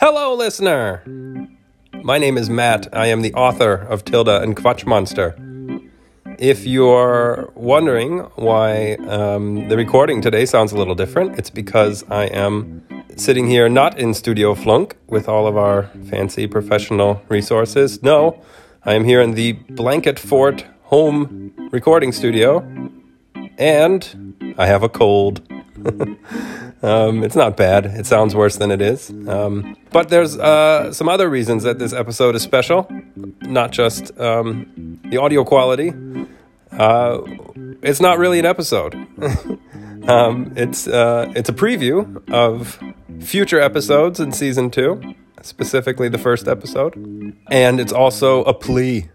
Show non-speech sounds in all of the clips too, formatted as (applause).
Hello, listener! My name is Matt. I am the author of Tilda and Quatsch Monster. If you're wondering why um, the recording today sounds a little different, it's because I am sitting here not in Studio Flunk with all of our fancy professional resources. No, I am here in the Blanket Fort home recording studio, and I have a cold. (laughs) um, it's not bad. It sounds worse than it is. Um, but there's uh, some other reasons that this episode is special, not just um, the audio quality. Uh, it's not really an episode. (laughs) Um, it's uh, it's a preview of future episodes in season two, specifically the first episode, and it's also a plea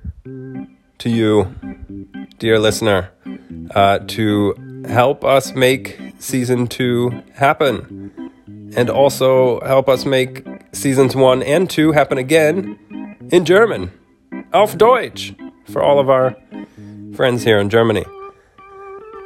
to you, dear listener, uh, to help us make season two happen. And also help us make seasons one and two happen again in German. Auf Deutsch for all of our friends here in Germany.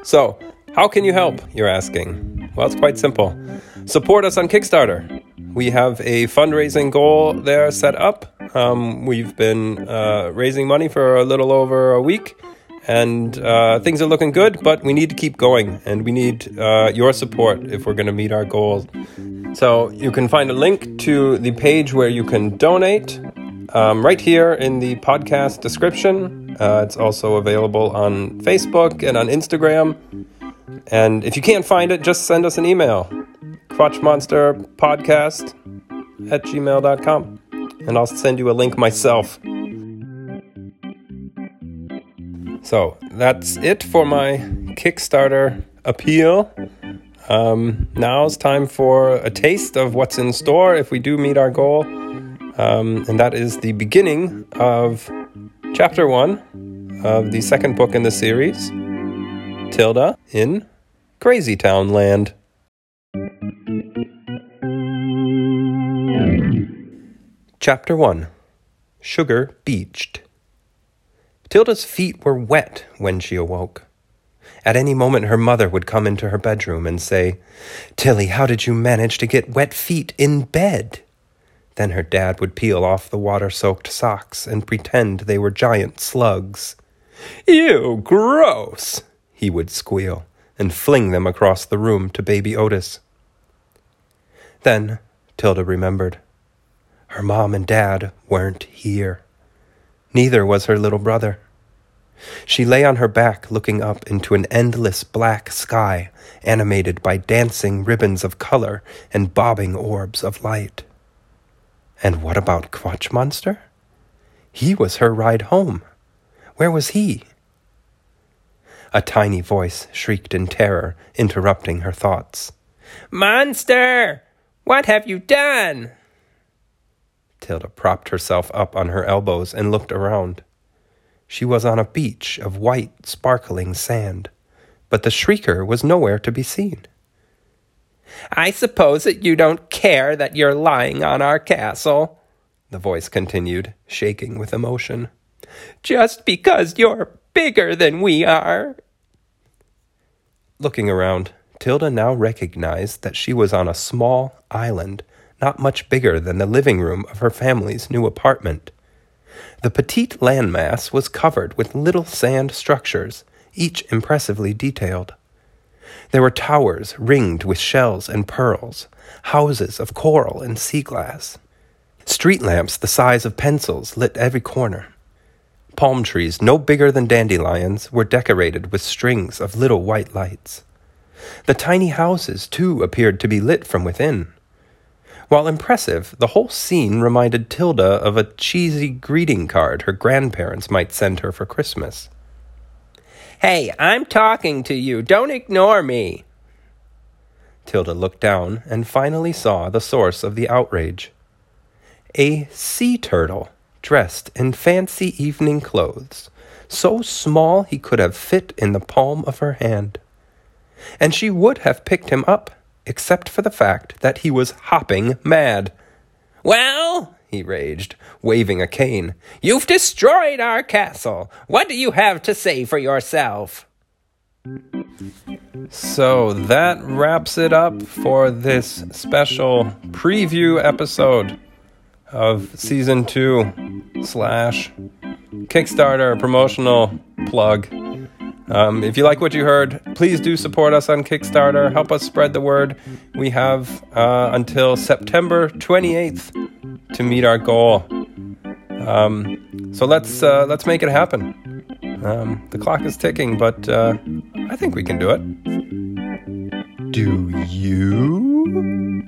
So, how can you help? You're asking. Well, it's quite simple. Support us on Kickstarter. We have a fundraising goal there set up um, we've been uh, raising money for a little over a week, and uh, things are looking good, but we need to keep going, and we need uh, your support if we're going to meet our goals. So you can find a link to the page where you can donate um, right here in the podcast description. Uh, it's also available on Facebook and on Instagram. And if you can't find it, just send us an email. Quatschmonsterpodcast at gmail.com and I'll send you a link myself. So that's it for my Kickstarter appeal. Um, now it's time for a taste of what's in store if we do meet our goal. Um, and that is the beginning of chapter one of the second book in the series Tilda in Crazy Town Land. Chapter 1 Sugar Beached. Tilda's feet were wet when she awoke. At any moment, her mother would come into her bedroom and say, Tilly, how did you manage to get wet feet in bed? Then her dad would peel off the water soaked socks and pretend they were giant slugs. Ew, gross! he would squeal and fling them across the room to baby Otis. Then Tilda remembered. Her mom and dad weren't here. Neither was her little brother. She lay on her back looking up into an endless black sky animated by dancing ribbons of color and bobbing orbs of light. And what about Quatsch Monster? He was her ride home. Where was he? A tiny voice shrieked in terror, interrupting her thoughts. Monster! What have you done? Tilda propped herself up on her elbows and looked around. She was on a beach of white, sparkling sand, but the shrieker was nowhere to be seen. I suppose that you don't care that you're lying on our castle, the voice continued, shaking with emotion. Just because you're bigger than we are. Looking around, Tilda now recognized that she was on a small island not much bigger than the living room of her family's new apartment. The petite landmass was covered with little sand structures, each impressively detailed. There were towers ringed with shells and pearls, houses of coral and sea glass. Street lamps the size of pencils lit every corner. Palm trees, no bigger than dandelions, were decorated with strings of little white lights. The tiny houses, too, appeared to be lit from within. While impressive, the whole scene reminded Tilda of a cheesy greeting card her grandparents might send her for Christmas. Hey, I'm talking to you. Don't ignore me. Tilda looked down and finally saw the source of the outrage. A sea turtle, dressed in fancy evening clothes, so small he could have fit in the palm of her hand. And she would have picked him up except for the fact that he was hopping mad. Well, he raged, waving a cane, you've destroyed our castle. What do you have to say for yourself? So that wraps it up for this special preview episode of season two slash Kickstarter promotional plug. Um, if you like what you heard, please do support us on Kickstarter. Help us spread the word. We have uh, until September 28th to meet our goal. Um, so let's uh, let's make it happen. Um, the clock is ticking, but uh, I think we can do it. Do you?